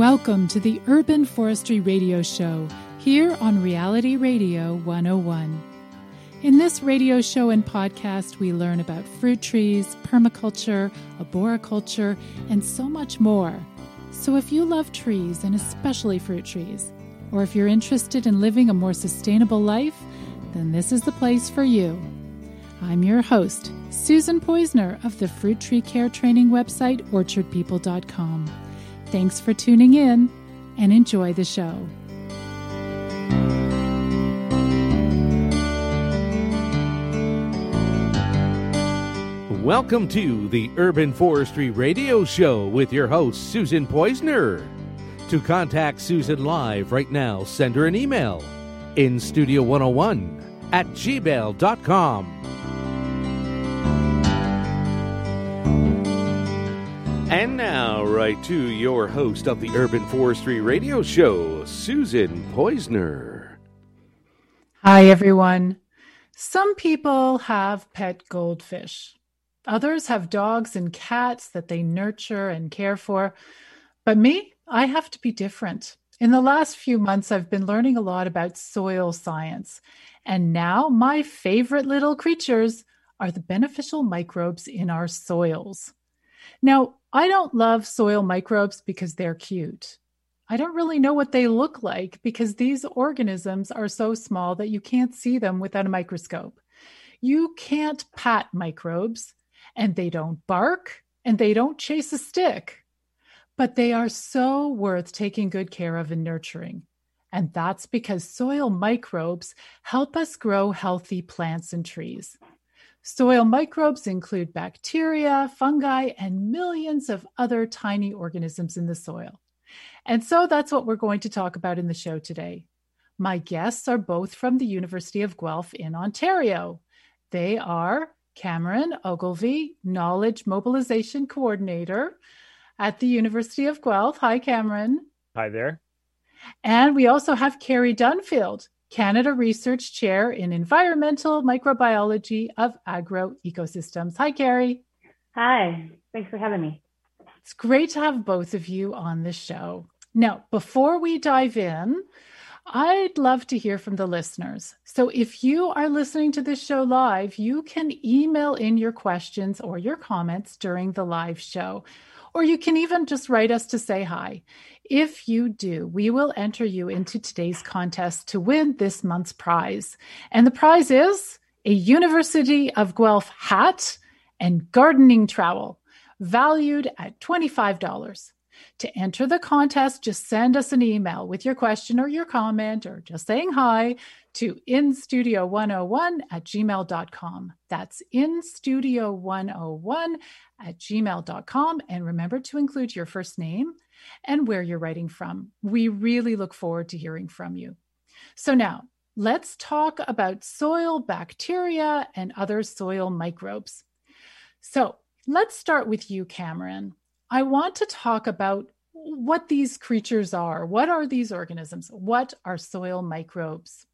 Welcome to the Urban Forestry Radio Show here on Reality Radio 101. In this radio show and podcast, we learn about fruit trees, permaculture, arboriculture, and so much more. So if you love trees, and especially fruit trees, or if you're interested in living a more sustainable life, then this is the place for you. I'm your host, Susan Poizner of the Fruit Tree Care Training website, orchardpeople.com. Thanks for tuning in and enjoy the show. Welcome to the Urban Forestry Radio Show with your host, Susan Poizner. To contact Susan live right now, send her an email in studio101 at gmail.com. And now, right to your host of the Urban Forestry Radio Show, Susan Poizner. Hi, everyone. Some people have pet goldfish. Others have dogs and cats that they nurture and care for. But me, I have to be different. In the last few months, I've been learning a lot about soil science. And now my favorite little creatures are the beneficial microbes in our soils. Now, I don't love soil microbes because they're cute. I don't really know what they look like because these organisms are so small that you can't see them without a microscope. You can't pat microbes, and they don't bark, and they don't chase a stick. But they are so worth taking good care of and nurturing. And that's because soil microbes help us grow healthy plants and trees. Soil microbes include bacteria, fungi, and millions of other tiny organisms in the soil. And so that's what we're going to talk about in the show today. My guests are both from the University of Guelph in Ontario. They are Cameron Ogilvie, Knowledge Mobilization Coordinator at the University of Guelph. Hi, Cameron. Hi there. And we also have Kari Dunfield, Canada Research Chair in Environmental Microbiology of Agro Ecosystems. Hi, Kari. Hi, thanks for having me. It's great to have both of you on the show. Now, before we dive in, I'd love to hear from the listeners. So if you are listening to this show live, you can email in your questions or your comments during the live show, or you can even just write us to say hi. If you do, we will enter you into today's contest to win this month's prize. And the prize is a University of Guelph hat and gardening trowel valued at $25. To enter the contest, just send us an email with your question or your comment or just saying hi to instudio101 at gmail.com. That's instudio101 at gmail.com. And remember to include your first name and where you're writing from. We really look forward to hearing from you. So now let's talk about soil bacteria and other soil microbes. So let's start with you, Cameron. I want to talk about what these creatures are. What are these organisms? What are soil microbes?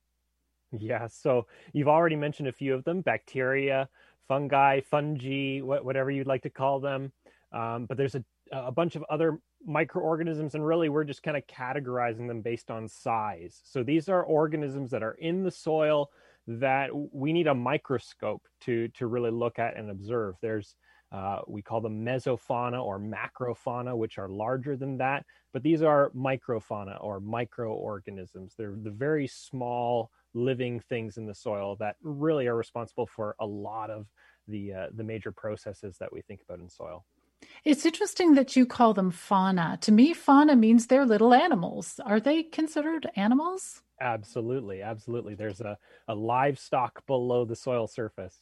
Yeah, so you've already mentioned a few of them bacteria, fungi, fungi, whatever you'd like to call them. Um, but there's a, a bunch of other microorganisms and really we're just kind of categorizing them based on size so these are organisms that are in the soil that we need a microscope to to really look at and observe there's uh, we call them mesofauna or macrofauna which are larger than that but these are microfauna or microorganisms they're the very small living things in the soil that really are responsible for a lot of the uh, the major processes that we think about in soil it's interesting that you call them fauna. To me, fauna means they're little animals. Are they considered animals? Absolutely. Absolutely. There's a, a livestock below the soil surface.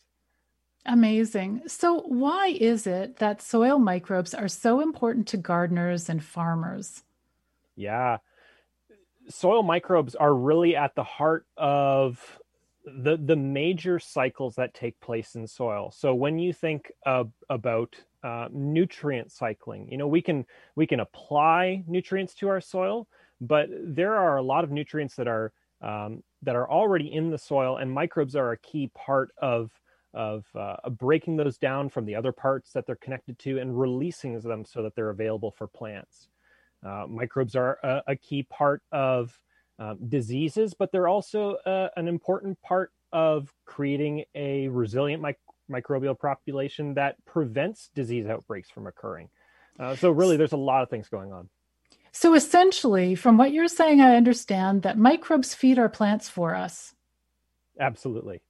Amazing. So, why is it that soil microbes are so important to gardeners and farmers? Yeah. Soil microbes are really at the heart of the the major cycles that take place in soil. So when you think uh, about uh, nutrient cycling. You know, we can we can apply nutrients to our soil, but there are a lot of nutrients that are um, that are already in the soil, and microbes are a key part of of uh, breaking those down from the other parts that they're connected to and releasing them so that they're available for plants. Uh, microbes are a, a, key part of um, diseases, but they're also uh, an important part of creating a resilient mic- microbial population that prevents disease outbreaks from occurring. Uh, so, really, there's a lot of things going on. So, essentially, from what you're saying, I understand that microbes feed our plants for us. Absolutely.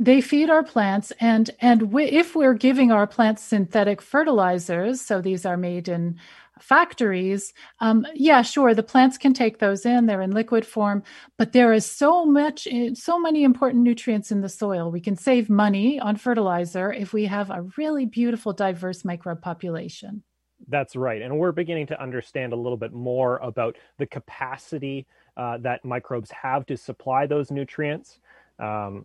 They feed our plants, and and if we're giving our plants synthetic fertilizers, so these are made in factories, um, yeah, sure, the plants can take those in. They're in liquid form, but there is so much, eh, so many important nutrients in the soil. We can save money on fertilizer if we have a really beautiful, diverse microbe population. That's right. And we're beginning to understand a little bit more about the capacity uh, that microbes have to supply those nutrients um,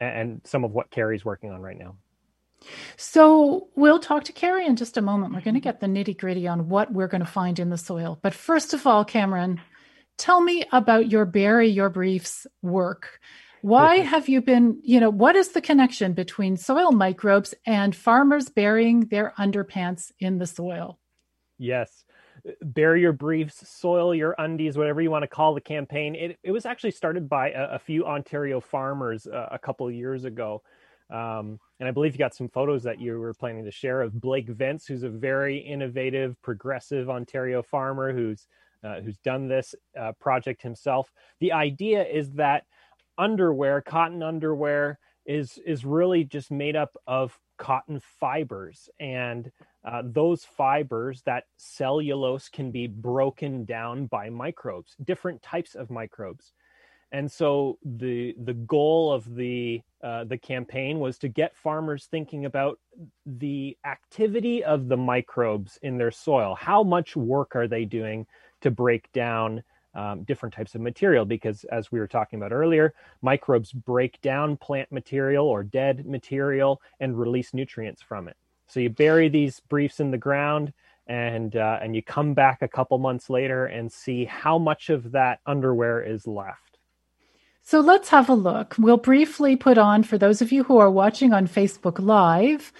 and some of what Kari's working on right now. So we'll talk to Kari in just a moment. We're going to get the nitty gritty on what we're going to find in the soil. But first of all, Cameron, tell me about your Bury Your Briefs work. Why have you been, you know, what is the connection between soil microbes and farmers burying their underpants in the soil? Yes. Bury your briefs, soil your undies, whatever you want to call the campaign. It, it was actually started by a, a few Ontario farmers uh, a couple years ago. Um, and I believe you got some photos that you were planning to share of Blake Vince, who's a very innovative, progressive Ontario farmer who's uh, who's done this uh, project himself. The idea is that underwear, cotton underwear, is is really just made up of cotton fibers, and uh, those fibers, that cellulose, can be broken down by microbes, different types of microbes and so the the goal of the uh, the campaign was to get farmers thinking about the activity of the microbes in their soil. How much work are they doing to break down um, different types of material? Because as we were talking about earlier, microbes break down plant material or dead material and release nutrients from it. So you bury these briefs in the ground and uh, and you come back a couple months later and see how much of that underwear is left so let's have a look. We'll briefly put on, for those of you who are watching on Facebook Live,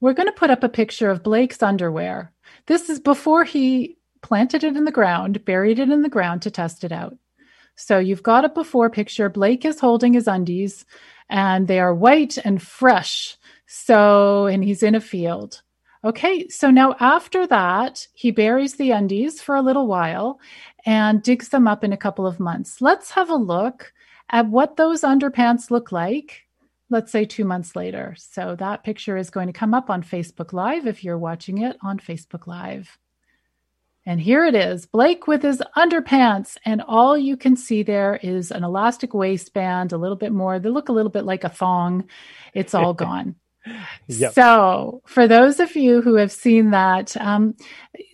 we're going to put up a picture of Blake's underwear. This is before he planted it in the ground, buried it in the ground to test it out. So you've got a before picture. Blake is holding his undies and they are white and fresh. So, and he's in a field. Okay, so now after that, he buries the undies for a little while and digs them up in a couple of months. Let's have a look at what those underpants look like, let's say two months later. So that picture is going to come up on Facebook Live if you're watching it on Facebook Live. And here it is Blake with his underpants. And all you can see there is an elastic waistband, a little bit more. They look a little bit like a thong. It's all gone. Yep. So, for those of you who have seen that, um,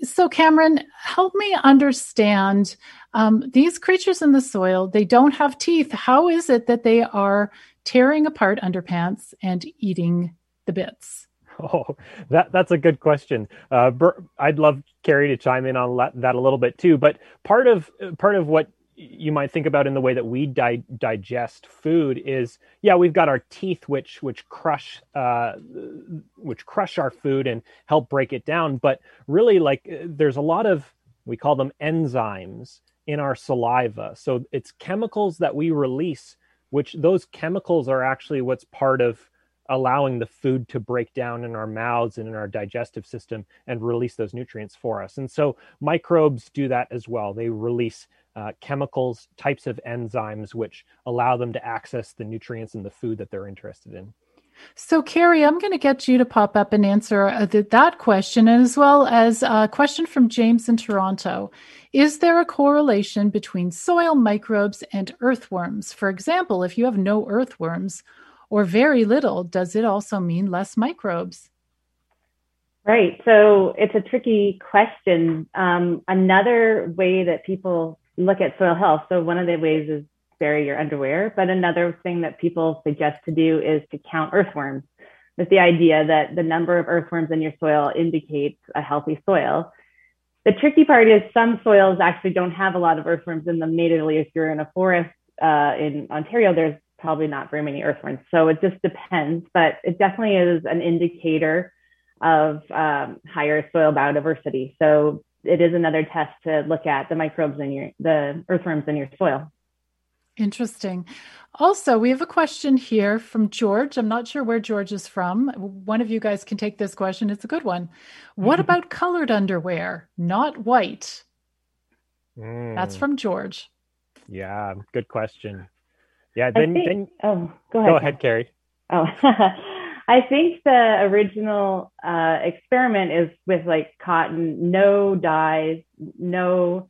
so Cameron, help me understand um, these creatures in the soil, they don't have teeth. How is it that they are tearing apart underpants and eating the bits? Oh, that that's a good question. Uh, I'd love Kari to chime in on that a little bit too. But part of part of what you might think about in the way that we di- digest food is, yeah, we've got our teeth which which crush uh, which crush our food and help break it down. But really, like, there's a lot of we call them enzymes in our saliva. So it's chemicals that we release, which those chemicals are actually what's part of allowing the food to break down in our mouths and in our digestive system and release those nutrients for us. And so microbes do that as well. They release uh, chemicals, types of enzymes, which allow them to access the nutrients in the food that they're interested in. So, Kari, I'm going to get you to pop up and answer uh, that question, as well as a question from James in Toronto. Is there a correlation between soil microbes and earthworms? For example, if you have no earthworms or very little, does it also mean less microbes? Right. So it's a tricky question. Um, another way that people look at soil health, so one of the ways is bury your underwear. But another thing that people suggest to do is to count earthworms with the idea that the number of earthworms in your soil indicates a healthy soil. The tricky part is some soils actually don't have a lot of earthworms in them natively. If you're in a forest uh, in Ontario, there's probably not very many earthworms. So it just depends, but it definitely is an indicator of um, higher soil biodiversity. So it is another test to look at the microbes in your the earthworms in your soil. Interesting. Also, we have a question here from George. I'm not sure where George is from. One of you guys can take this question. It's a good one. What about colored underwear, not white? Mm. That's from George. Yeah, good question. Yeah, then, think, then oh, go ahead. Go ahead, Kari. Oh, I think the original uh, experiment is with like cotton, no dyes, no.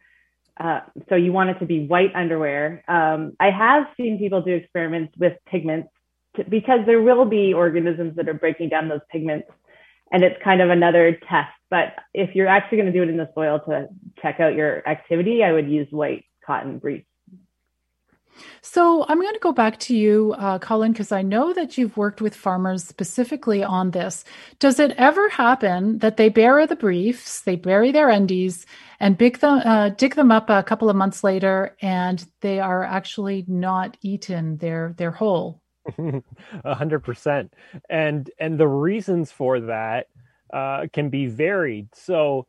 Uh, so you want it to be white underwear. Um, I have seen people do experiments with pigments to, because there will be organisms that are breaking down those pigments, and it's kind of another test. But if you're actually going to do it in the soil to check out your activity, I would use white cotton briefs. So I'm going to go back to you, uh, Colin, because I know that you've worked with farmers specifically on this. Does it ever happen that they bury the briefs, they bury their undies, and dig them, uh, dig them up a couple of months later, and they are actually not eaten? They're they're whole. Hundred percent, and and the reasons for that uh, can be varied. So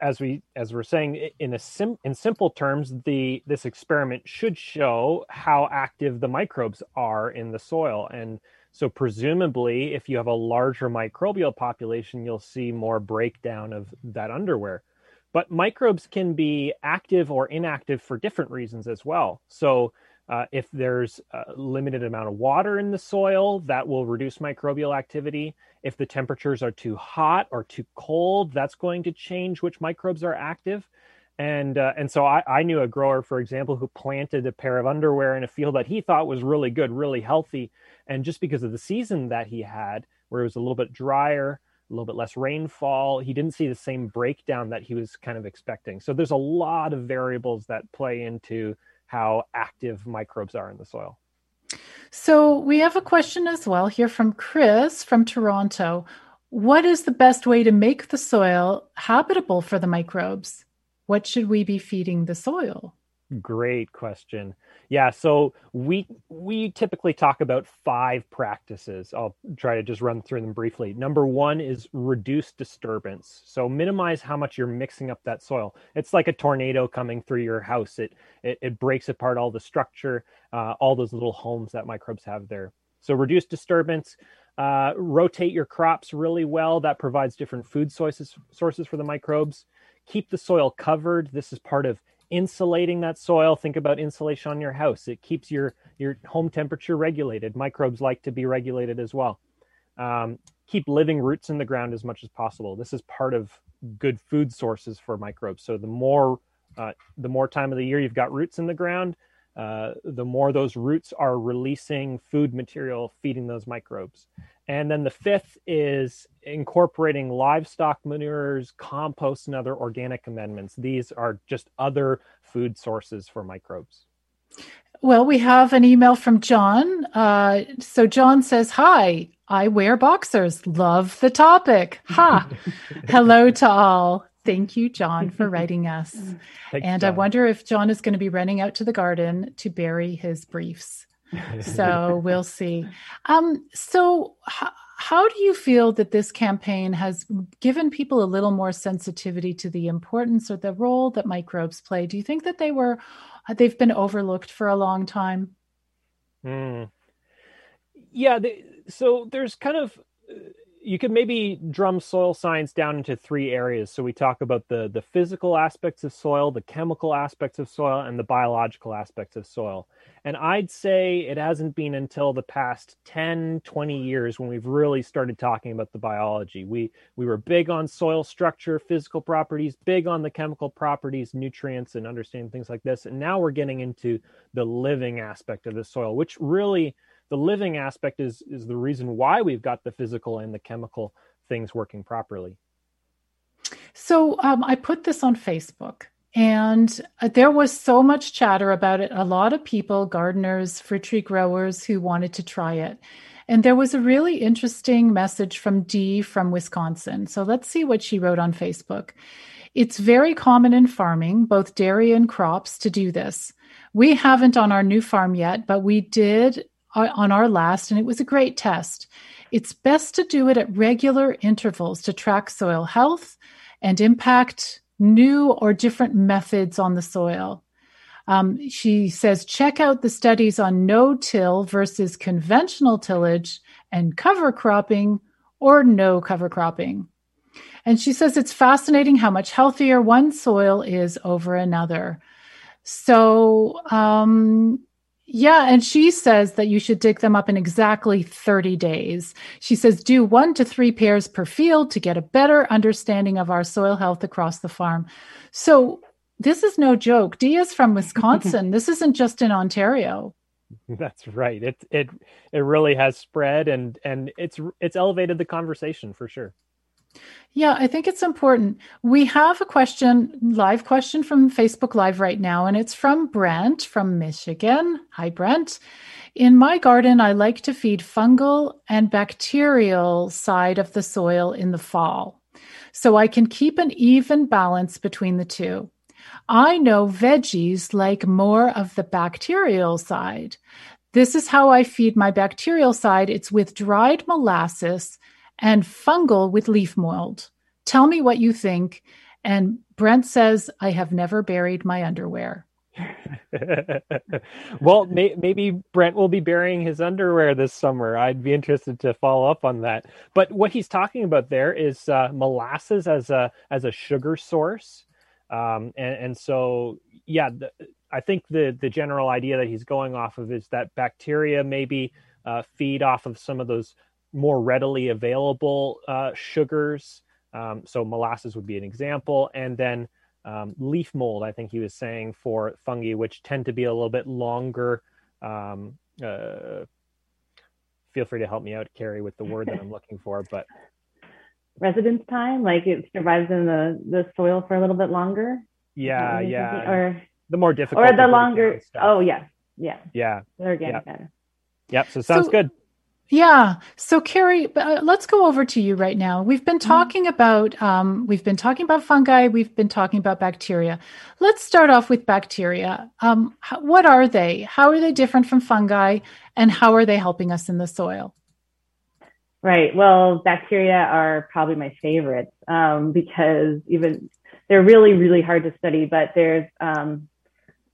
as we as we're saying in a sim, in simple terms the this experiment should show how active the microbes are in the soil. And so presumably if you have a larger microbial population you'll see more breakdown of that underwear. But microbes can be active or inactive for different reasons as well. So uh, if there's a limited amount of water in the soil, that will reduce microbial activity. If the temperatures are too hot or too cold, that's going to change which microbes are active. And uh, and so I, I knew a grower, for example, who planted a pair of underwear in a field that he thought was really good, really healthy. And just because of the season that he had, where it was a little bit drier, a little bit less rainfall, he didn't see the same breakdown that he was kind of expecting. So there's a lot of variables that play into how active microbes are in the soil. So we have a question as well here from Chris from Toronto. What is the best way to make the soil habitable for the microbes? What should we be feeding the soil? Great question. Yeah, so we we typically talk about five practices. I'll try to just run through them briefly. Number 1 is reduce disturbance. So minimize how much you're mixing up that soil. It's like a tornado coming through your house. It it, it breaks apart all the structure, uh, all those little homes that microbes have there. So reduce disturbance. Uh, rotate your crops really well. That provides different food sources sources for the microbes. Keep the soil covered. This is part of insulating that soil. Think about insulation on your house. It keeps your your home temperature regulated. Microbes like to be regulated as well. Um, keep living roots in the ground as much as possible. This is part of good food sources for microbes. So the more uh, the more time of the year you've got roots in the ground uh, the more those roots are releasing food material feeding those microbes and then the fifth is incorporating livestock manures, compost, and other organic amendments. These are just other food sources for microbes. Well, we have an email from John. Uh, so John says, Hi, I wear boxers. Love the topic. Ha. Hello to all. Thank you, John, for writing us. Thanks, and John. I wonder if John is going to be running out to the garden to bury his briefs so we'll see. Um, so, h- how do you feel that this campaign has given people a little more sensitivity to the importance or the role that microbes play? Do you think that they were they've been overlooked for a long time? Mm. Yeah. They, so there's kind of you could maybe drum soil science down into three areas. So we talk about the the physical aspects of soil, the chemical aspects of soil, and the biological aspects of soil. And I'd say it hasn't been until the past 10, 20 years when we've really started talking about the biology. We we were big on soil structure, physical properties, big on the chemical properties, nutrients, and understanding things like this. And now we're getting into the living aspect of the soil, which really the living aspect is is the reason why we've got the physical and the chemical things working properly. So um, I put this on Facebook, and uh, there was so much chatter about it. A lot of people, gardeners, fruit tree growers, who wanted to try it. And there was a really interesting message from Dee from Wisconsin. So let's see what she wrote on Facebook. It's very common in farming, both dairy and crops, to do this. We haven't on our new farm yet, but we did on our last, and it was a great test. It's best to do it at regular intervals to track soil health and impact new or different methods on the soil. Um, she says, check out the studies on no till versus conventional tillage and cover cropping or no cover cropping. And she says it's fascinating how much healthier one soil is over another. So, um, yeah, and she says that you should dig them up in exactly 30 days. She says do one to three pairs per field to get a better understanding of our soil health across the farm. So, this is no joke. Dia's from Wisconsin. this isn't just in Ontario. That's right. It it it really has spread and and it's it's elevated the conversation for sure. Yeah, I think it's important. We have a question, live question from Facebook Live right now, and it's from Brent from Michigan. Hi, Brent. In my garden, I like to feed fungal and bacterial side of the soil in the fall so I can keep an even balance between the two. I know veggies like more of the bacterial side. This is how I feed my bacterial side. It's with dried molasses and fungal with leaf mold. Tell me what you think. And Brent says, I have never buried my underwear. well, may, maybe Brent will be burying his underwear this summer. I'd be interested to follow up on that. But what he's talking about there is uh, molasses as a as a sugar source, um, and, and so yeah, the, I think the the general idea that he's going off of is that bacteria maybe uh, feed off of some of those more readily available uh, sugars. Um, so molasses would be an example, and then um, leaf mold. I think he was saying for fungi, which tend to be a little bit longer. Um, uh, feel free to help me out, Kari, with the word that I'm looking for, but residence time, like it survives in the the soil for a little bit longer. Yeah, yeah. Or the more difficult, or the longer. Oh yeah, yeah, yeah. The organic yep. Yep. So sounds so, good. Yeah. So, Kari, uh, let's go over to you right now. We've been mm-hmm. talking mm-hmm. about um, we've been talking about fungi. We've been talking about bacteria. Let's start off with bacteria. Um, how, what are they? How are they different from fungi? And how are they helping us in the soil? Right. Well, bacteria are probably my favorites um, because even they're really, really hard to study. But there's um,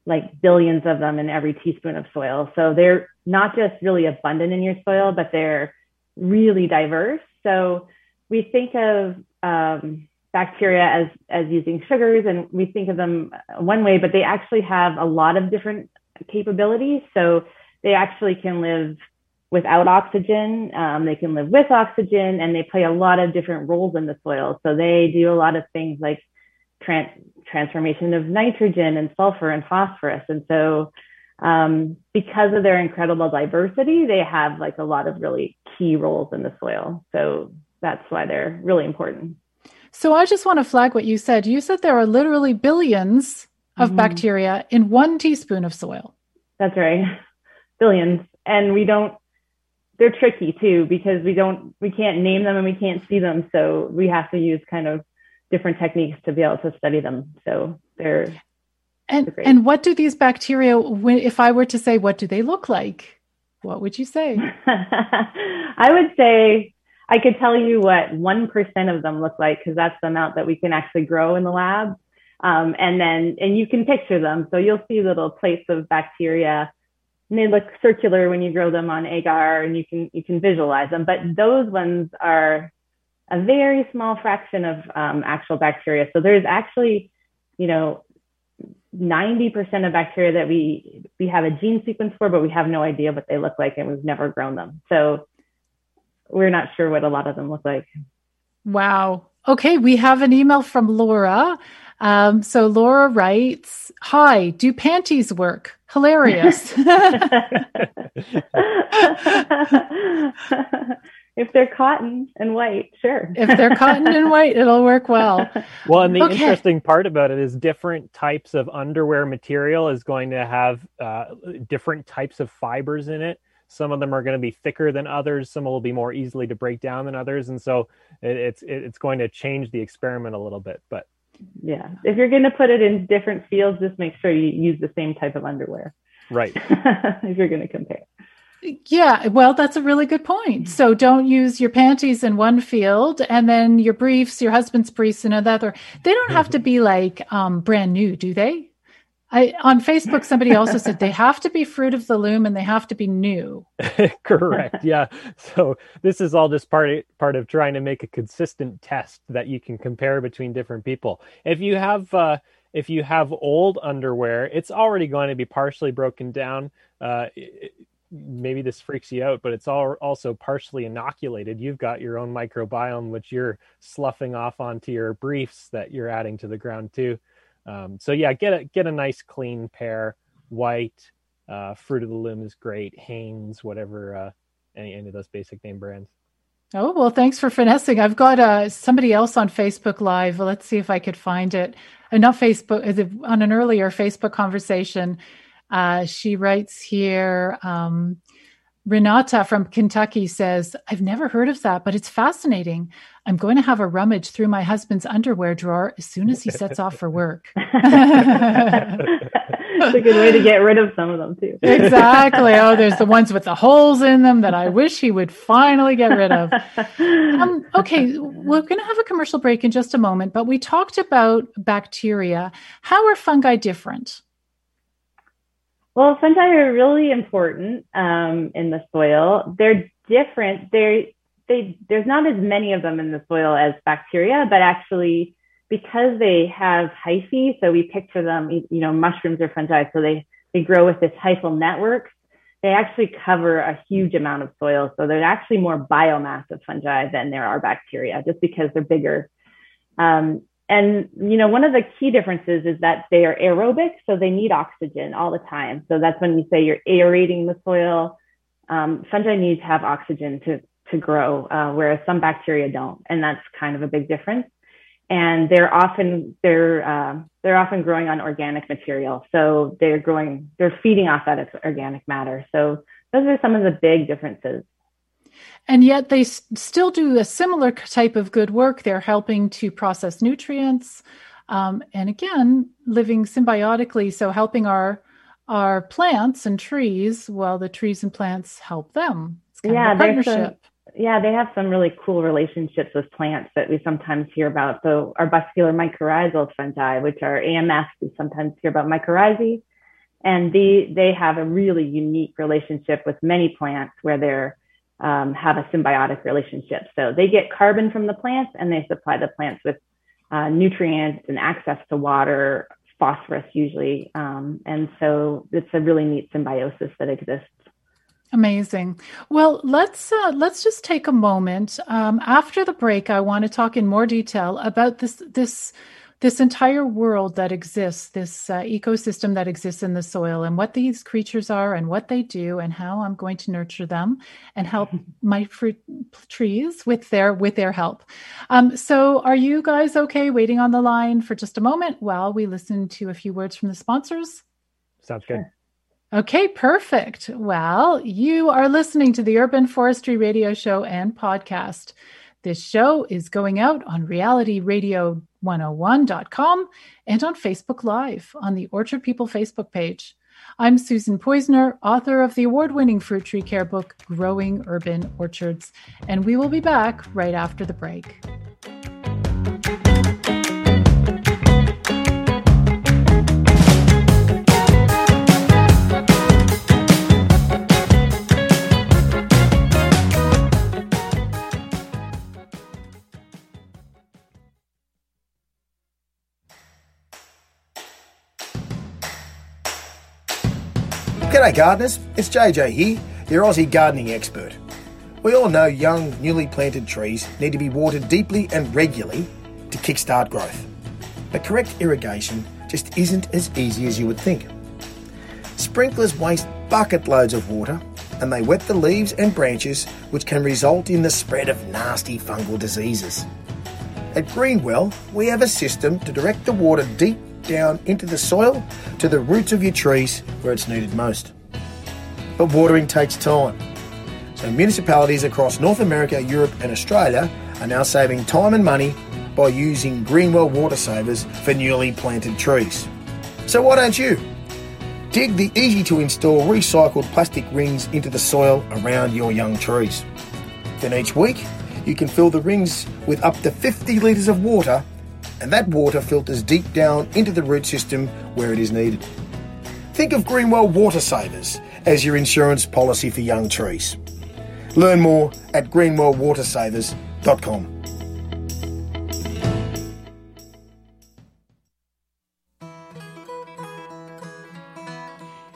like billions of them in every teaspoon of soil. So they're not just really abundant in your soil, but they're really diverse. So we think of um, bacteria as, as using sugars and we think of them one way, but they actually have a lot of different capabilities. So they actually can live without oxygen. Um, they can live with oxygen and they play a lot of different roles in the soil. So they do a lot of things like trans- transformation of nitrogen and sulfur and phosphorus. And so, um, because of their incredible diversity, they have like a lot of really key roles in the soil. So that's why they're really important. So I just want to flag what you said. You said there are literally billions of mm-hmm. bacteria in one teaspoon of soil. That's right. Billions. And we don't they're tricky too because we don't we can't name them and we can't see them so we have to use kind of different techniques to be able to study them. So they're and they're and what do these bacteria? If I were to say, what do they look like? What would you say? I would say I could tell you what one percent of them look like because that's the amount that we can actually grow in the lab. Um, and then and you can picture them. So you'll see little plates of bacteria. And they look circular when you grow them on agar, and you can you can visualize them. But those ones are a very small fraction of um, actual bacteria. So there's actually, you know, 90% of bacteria that we we have a gene sequence for, but we have no idea what they look like, and we've never grown them. So we're not sure what a lot of them look like. Wow. Okay, we have an email from Laura. Um, so Laura writes, "Hi, do panties work? Hilarious." if they're cotton and white, sure. if they're cotton and white, it'll work well. Well, and the okay. interesting part about it is different types of underwear material is going to have uh, different types of fibers in it. Some of them are going to be thicker than others. Some will be more easily to break down than others, and so it, it's it's going to change the experiment a little bit. But yeah, if you're going to put it in different fields, just make sure you use the same type of underwear. Right. if you're going to compare. Yeah, well, that's a really good point. So don't use your panties in one field and then your briefs, your husband's briefs in another. They don't have to be like um, brand new, do they? I, on Facebook, somebody also said they have to be fruit of the loom and they have to be new. Correct. Yeah. So this is all just part of, part of trying to make a consistent test that you can compare between different people. If you have uh, if you have old underwear, it's already going to be partially broken down. Uh, maybe this freaks you out, but it's all also partially inoculated. You've got your own microbiome, which you're sloughing off onto your briefs that you're adding to the ground too. Um, so yeah, get a get a nice clean pair, white. Uh, Fruit of the Loom is great. Hanes, whatever, uh, any any of those basic name brands. Oh well, thanks for finessing. I've got uh, somebody else on Facebook Live. Let's see if I could find it. Not Facebook, on an earlier Facebook conversation. Uh, she writes here. Um, Renata from Kentucky says, I've never heard of that, but it's fascinating. I'm going to have a rummage through my husband's underwear drawer as soon as he sets off for work. it's a good way to get rid of some of them, too. exactly. Oh, there's the ones with the holes in them that I wish he would finally get rid of. Um, okay, we're going to have a commercial break in just a moment, but we talked about bacteria. How are fungi different? Well, fungi are really important um, in the soil. They're different. They're, they, there's not as many of them in the soil as bacteria, but actually, because they have hyphae, so we picture them, you know, mushrooms or fungi, so they, they grow with this hyphal network. They actually cover a huge amount of soil. So there's actually more biomass of fungi than there are bacteria, just because they're bigger. Um, and you know one of the key differences is that they are aerobic so they need oxygen all the time. So that's when you say you're aerating the soil. Um, fungi need to have oxygen to to grow uh, whereas some bacteria don't and that's kind of a big difference. And they're often they're uh, they're often growing on organic material. So they're growing they're feeding off that organic matter. So those are some of the big differences and yet they s- still do a similar type of good work. They're helping to process nutrients, um, and again, living symbiotically, so helping our our plants and trees while the trees and plants help them. yeah, partnership. Some, yeah, they have some really cool relationships with plants that we sometimes hear about. So our arbuscular mycorrhizal fungi, which are AMF, we sometimes hear about mycorrhizae. And they, they have a really unique relationship with many plants where they're um, have a symbiotic relationship. So they get carbon from the plants and they supply the plants with uh, nutrients and access to water, phosphorus usually. Um, and so it's a really neat symbiosis that exists. Amazing. Well, let's uh, let's just take a moment. Um, after the break, I want to talk in more detail about this this this entire world that exists, this uh, ecosystem that exists in the soil, and what these creatures are, and what they do, and how I'm going to nurture them and help my fruit trees with their with their help. Um, so, are you guys okay waiting on the line for just a moment while we listen to a few words from the sponsors? Sounds good. Okay, perfect. Well, you are listening to the Urban Forestry Radio Show and podcast. This show is going out on realityradio101.com and on Facebook Live on the Orchard People Facebook page. I'm Susan Poizner, author of the award winning fruit tree care book, Growing Urban Orchards, and we will be back right after the break. G'day gardeners, it's JJ here, your Aussie gardening expert. We all know young, newly planted trees need to be watered deeply and regularly to kickstart growth. But correct irrigation just isn't as easy as you would think. Sprinklers waste bucket loads of water and they wet the leaves and branches, which can result in the spread of nasty fungal diseases. At Greenwell, we have a system to direct the water deep down into the soil to the roots of your trees where it's needed most. But watering takes time. So municipalities across North America, Europe and Australia are now saving time and money by using Greenwell water savers for newly planted trees. So why don't you? dig the easy to install recycled plastic rings into the soil around your young trees. Then each week, you can fill the rings with up to 50 litres of water, and that water filters deep down into the root system where it is needed. Think of Greenwell Water Savers as your insurance policy for young trees. Learn more at greenwellwatersavers.com.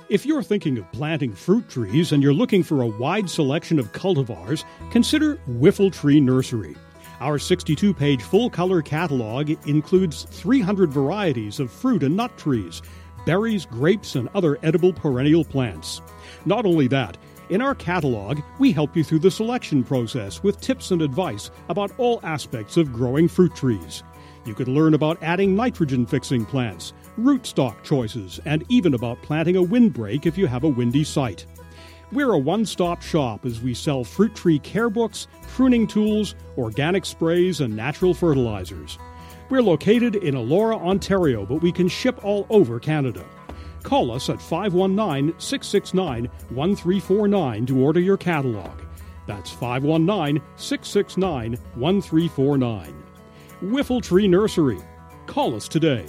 If you're thinking of planting fruit trees and you're looking for a wide selection of cultivars, consider Whiffletree Nursery. Our 62 page full color catalog includes 300 varieties of fruit and nut trees, berries, grapes, and other edible perennial plants. Not only that, in our catalog, we help you through the selection process with tips and advice about all aspects of growing fruit trees. You can learn about adding nitrogen fixing plants, rootstock choices, and even about planting a windbreak if you have a windy site. We're a one stop shop as we sell fruit tree care books, pruning tools, organic sprays, and natural fertilizers. We're located in Elora, Ontario, but we can ship all over Canada. Call us at 519 669 1349 to order your catalog. That's 519 669 1349. Whiffletree Nursery. Call us today.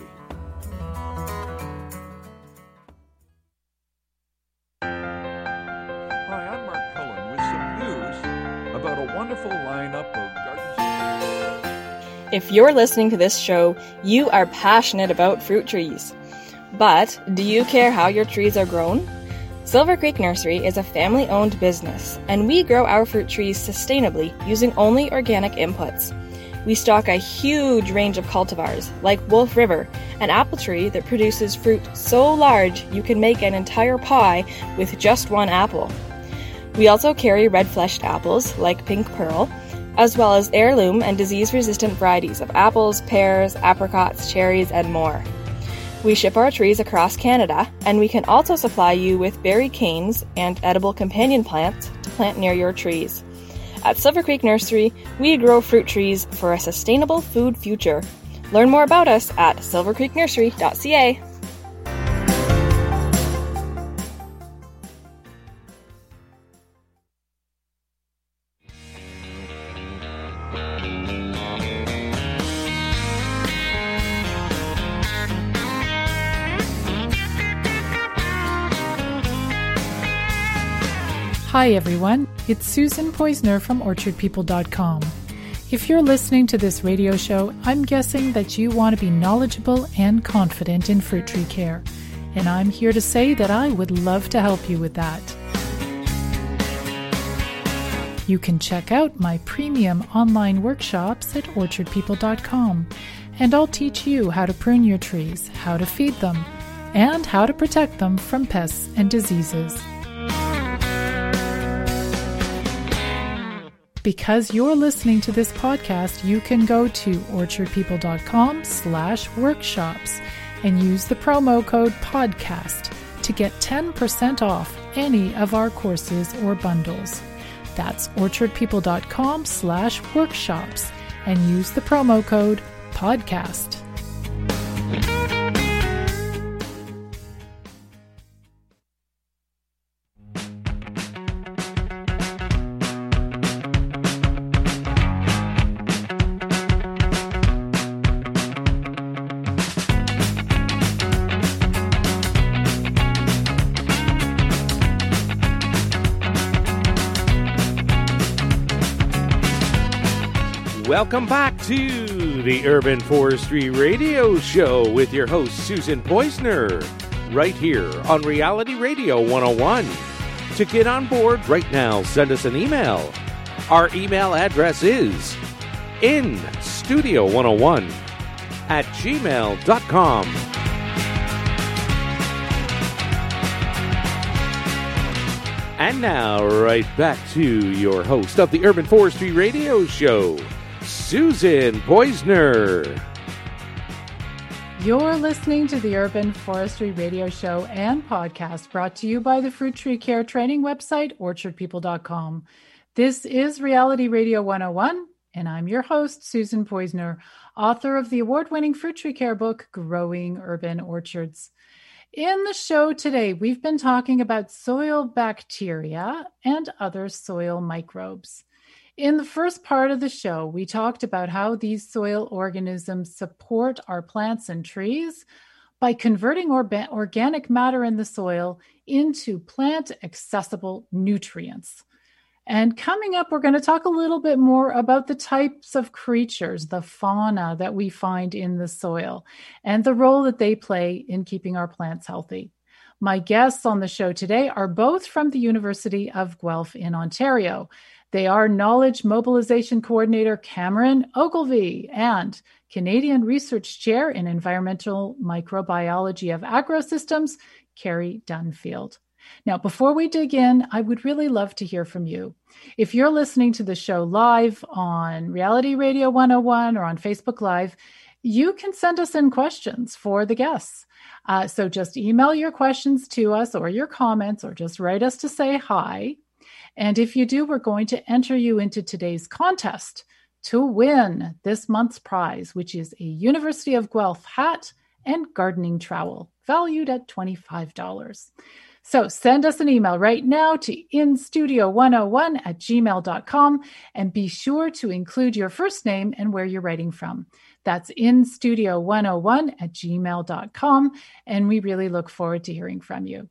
If you're listening to this show, you are passionate about fruit trees. But do you care how your trees are grown? Silver Creek Nursery is a family owned business, and we grow our fruit trees sustainably using only organic inputs. We stock a huge range of cultivars, like Wolf River, an apple tree that produces fruit so large you can make an entire pie with just one apple. We also carry red fleshed apples, like Pink Pearl, as well as heirloom and disease resistant varieties of apples, pears, apricots, cherries, and more. We ship our trees across Canada, and we can also supply you with berry canes and edible companion plants to plant near your trees. At Silver Creek Nursery, we grow fruit trees for a sustainable food future. Learn more about us at silvercreeknursery.ca. Hi, everyone. It's Susan Poizner from OrchardPeople.com. If you're listening to this radio show, I'm guessing that you want to be knowledgeable and confident in fruit tree care. And I'm here to say that I would love to help you with that. You can check out my premium online workshops at orchardpeople.com, and I'll teach you how to prune your trees, how to feed them, and how to protect them from pests and diseases. Because you're listening to this podcast, you can go to orchardpeople.com slash workshops and use the promo code podcast to get 10% off any of our courses or bundles. That's orchardpeople.com slash workshops and use the promo code podcast. Welcome back to the Urban Forestry Radio Show with your host, Susan Poizner, right here on Reality Radio 101. To get on board right now, send us an email. Our email address is in studio101 at gmail.com. And now, right back to your host of the Urban Forestry Radio Show, Susan Poizner. You're listening to the Urban Forestry Radio Show and podcast brought to you by the Fruit Tree Care training website, orchardpeople.com. This is Reality Radio 101, and I'm your host, Susan Poizner, author of the award winning fruit tree care book, Growing Urban Orchards. In the show today, we've been talking about soil bacteria and other soil microbes. In the first part of the show, we talked about how these soil organisms support our plants and trees by converting orba- organic matter in the soil into plant accessible nutrients. And coming up, we're going to talk a little bit more about the types of creatures, the fauna that we find in the soil, and the role that they play in keeping our plants healthy. My guests on the show today are both from the University of Guelph in Ontario. They are Knowledge Mobilization Coordinator Cameron Ogilvie and Canadian Research Chair in Environmental Microbiology of Agrosystems, Kari Dunfield. Now, before we dig in, I would really love to hear from you. If you're listening to the show live on Reality Radio 101 or on Facebook Live, you can send us in questions for the guests. Uh, so just email your questions to us or your comments or just write us to say hi. And if you do, we're going to enter you into today's contest to win this month's prize, which is a University of Guelph hat and gardening trowel valued at $25. So send us an email right now to instudio101 at gmail.com and be sure to include your first name and where you're writing from. That's instudio101 at gmail.com. And we really look forward to hearing from you.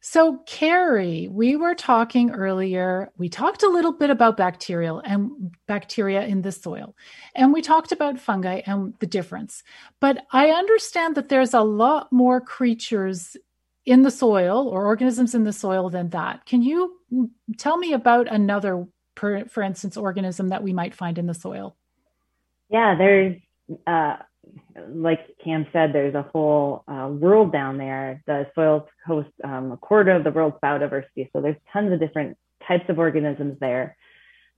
So, Kari, we were talking earlier. We talked a little bit about bacterial and bacteria in the soil, and we talked about fungi and the difference. But I understand that there's a lot more creatures in the soil or organisms in the soil than that. Can you tell me about another, for instance, organism that we might find in the soil? Yeah, there's, uh, like Cam said, there's a whole uh, world down there. The soil hosts um, a quarter of the world's biodiversity. So there's tons of different types of organisms there.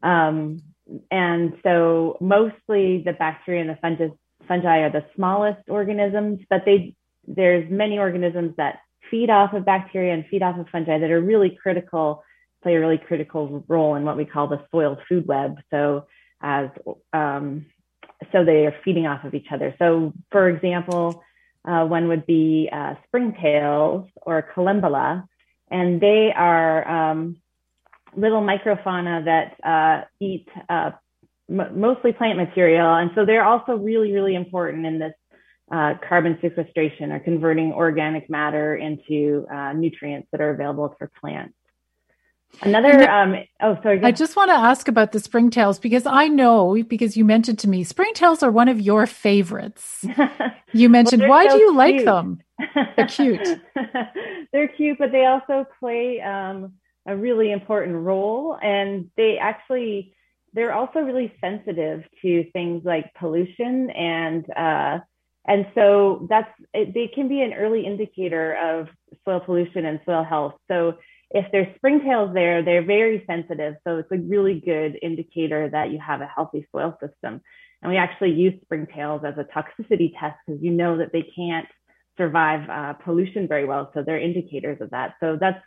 Um, and so mostly the bacteria and the fungi are the smallest organisms, but they there's many organisms that feed off of bacteria and feed off of fungi that are really critical, play a really critical role in what we call the soil food web. So as um, so they are feeding off of each other. So for example, uh, one would be uh, springtails or collembola, and they are um, little microfauna that uh, eat uh, m- mostly plant material, and so they're also really, really important in this uh, carbon sequestration or converting organic matter into uh, nutrients that are available for plants. Another, um, oh, sorry. I just want to ask about the springtails because I know because you mentioned to me springtails are one of your favorites. You mentioned well, why so do you cute. like them? They're cute. they're cute, but they also play um, a really important role, and they actually they're also really sensitive to things like pollution and uh, and so that's it, they can be an early indicator of soil pollution and soil health. So if there's springtails there, they're very sensitive. So it's a really good indicator that you have a healthy soil system. And we actually use springtails as a toxicity test because you know that they can't survive uh, pollution very well. So they're indicators of that. So that's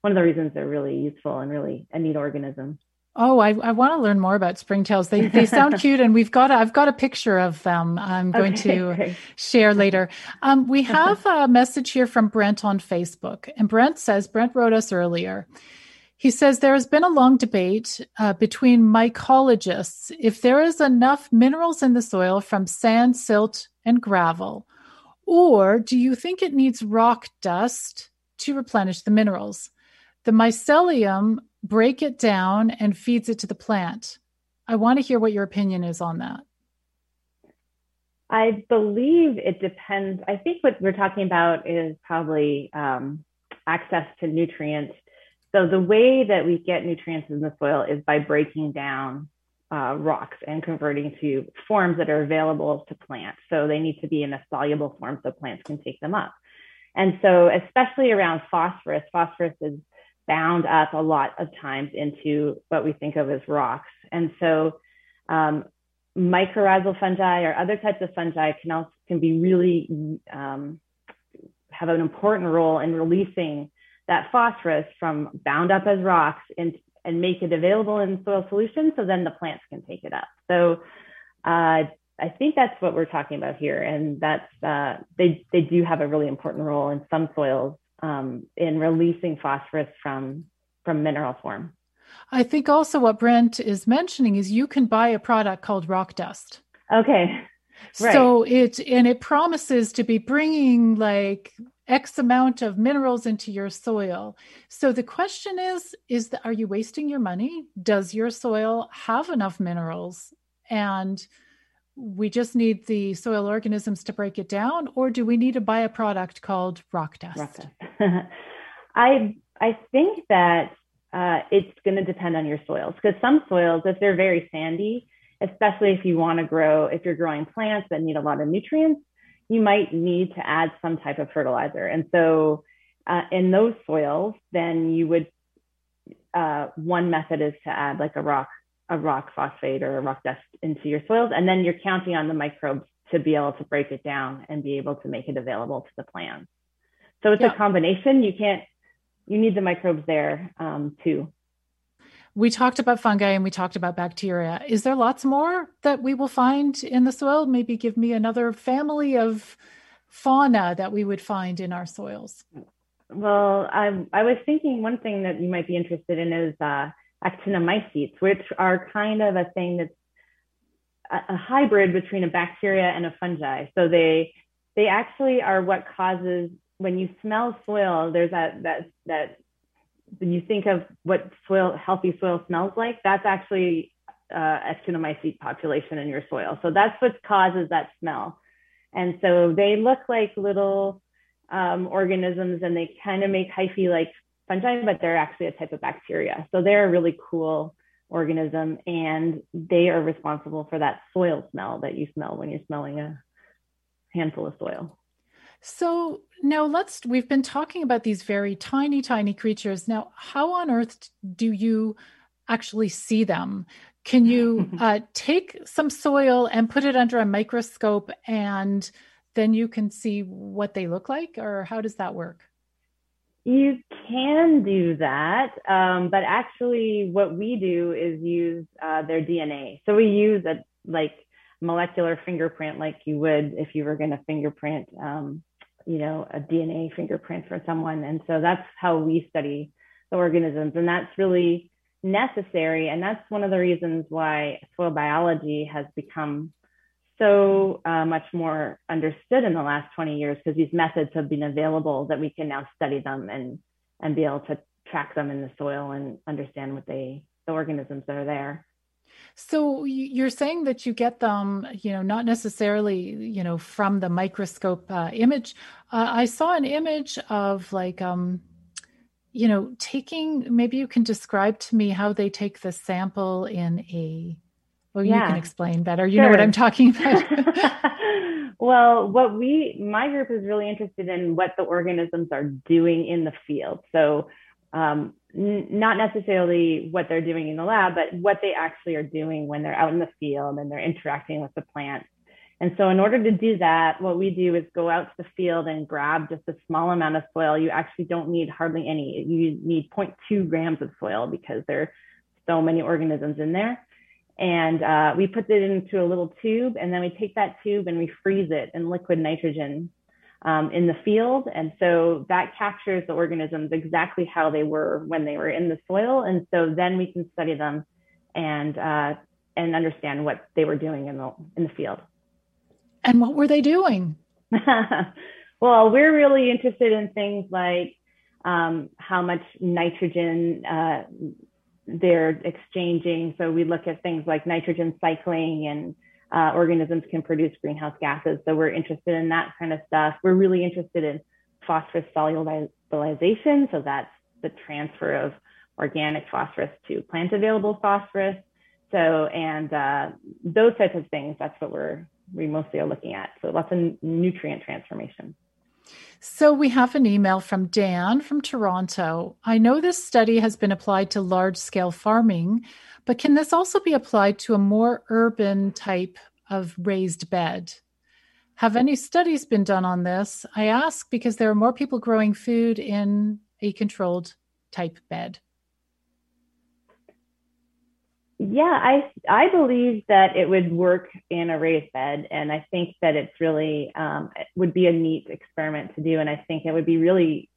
one of the reasons they're really useful and really a neat organism. Oh, I, I want to learn more about springtails. They they sound cute, and we've got a, I've got a picture of them. I'm going okay, to great. share later. Um, we have a message here from Brent on Facebook, and Brent says Brent wrote us earlier. He says there has been a long debate uh, between mycologists if there is enough minerals in the soil from sand, silt, and gravel, or do you think it needs rock dust to replenish the minerals? The mycelium break it down and feeds it to the plant. I want to hear what your opinion is on that. I believe it depends. I think what we're talking about is probably um, access to nutrients. So, the way that we get nutrients in the soil is by breaking down uh, rocks and converting to forms that are available to plants. So, they need to be in a soluble form so plants can take them up. And so, especially around phosphorus, phosphorus is bound up a lot of times into what we think of as rocks. And so um, mycorrhizal fungi or other types of fungi can also can be really um, have an important role in releasing that phosphorus from bound up as rocks and, and make it available in soil solution so then the plants can take it up. So uh, I think that's what we're talking about here, and that's uh, they they do have a really important role in some soils um, in releasing phosphorus from from mineral form. I think also what Brent is mentioning is you can buy a product called rock dust. Okay. Right. So it and it promises to be bringing like X amount of minerals into your soil. So the question is is that are you wasting your money? Does your soil have enough minerals? And we just need the soil organisms to break it down or do we need to buy a product called rock dust? Rock dust. I I think that uh, it's going to depend on your soils because some soils, if they're very sandy, especially if you want to grow, if you're growing plants that need a lot of nutrients, you might need to add some type of fertilizer. And so uh, in those soils, then you would, uh, one method is to add like a rock, a rock phosphate or a rock dust into your soils. And then you're counting on the microbes to be able to break it down and be able to make it available to the plants. So it's yeah. a combination. You can't, you need the microbes there um, too. We talked about fungi and we talked about bacteria. Is there lots more that we will find in the soil? Maybe give me another family of fauna that we would find in our soils. Well, I, I was thinking one thing that you might be interested in is uh, actinomycetes, which are kind of a thing that's a, a hybrid between a bacteria and a fungi. So they they actually are what causes when you smell soil. There's that that that when you think of what soil, healthy soil smells like, that's actually uh, actinomycete population in your soil. So that's what causes that smell. And so they look like little um, organisms and they kind of make hyphae like fungi, but they're actually a type of bacteria. So they're a really cool organism and they are responsible for that soil smell that you smell when you're smelling a handful of soil. So now let's, we've been talking about these very tiny, tiny creatures. Now, how on earth do you actually see them? Can you uh, take some soil and put it under a microscope and then you can see what they look like? Or how does that work? You can do that, um, but actually, what we do is use uh, their DNA. So we use a like molecular fingerprint, like you would if you were going to fingerprint um, you know, a DNA fingerprint for someone. And so that's how we study the organisms. And that's really necessary. And that's one of the reasons why soil biology has become so uh, much more understood in the last 20 years because these methods have been available that we can now study them and, and be able to track them in the soil and understand what they, the organisms that are there. So you're saying that you get them, you know, not necessarily, you know, from the microscope uh, image. Uh, I saw an image of like, um, you know, taking. Maybe you can describe to me how they take the sample in a. Well, yeah. you can explain better. You sure. know what I'm talking about. well, what we, my group is really interested in what the organisms are doing in the field. So um, n- not necessarily what they're doing in the lab, but what they actually are doing when they're out in the field and they're interacting with the plants. And so, in order to do that, what we do is go out to the field and grab just a small amount of soil. You actually don't need hardly any. You need 0.2 grams of soil because there are so many organisms in there. And uh, we put it into a little tube, and then we take that tube and we freeze it in liquid nitrogen um, in the field. And so that captures the organisms exactly how they were when they were in the soil. And so then we can study them and, uh, and understand what they were doing in the, in the field. And what were they doing? well, we're really interested in things like um, how much nitrogen uh, they're exchanging. So we look at things like nitrogen cycling and uh, organisms can produce greenhouse gases. So we're interested in that kind of stuff. We're really interested in phosphorus solubilization. So that's the transfer of organic phosphorus to plant available phosphorus. So, and uh, those types of things, that's what we're, we mostly are looking at. So lots of nutrient transformation. So we have an email from Dan from Toronto. I know this study has been applied to large scale farming, but can this also be applied to a more urban type of raised bed? Have any studies been done on this? I ask because there are more people growing food in a controlled type bed. Yeah, I I believe that it would work in a raised bed, and I think that it's really um, it would be a neat experiment to do, and I think it would be really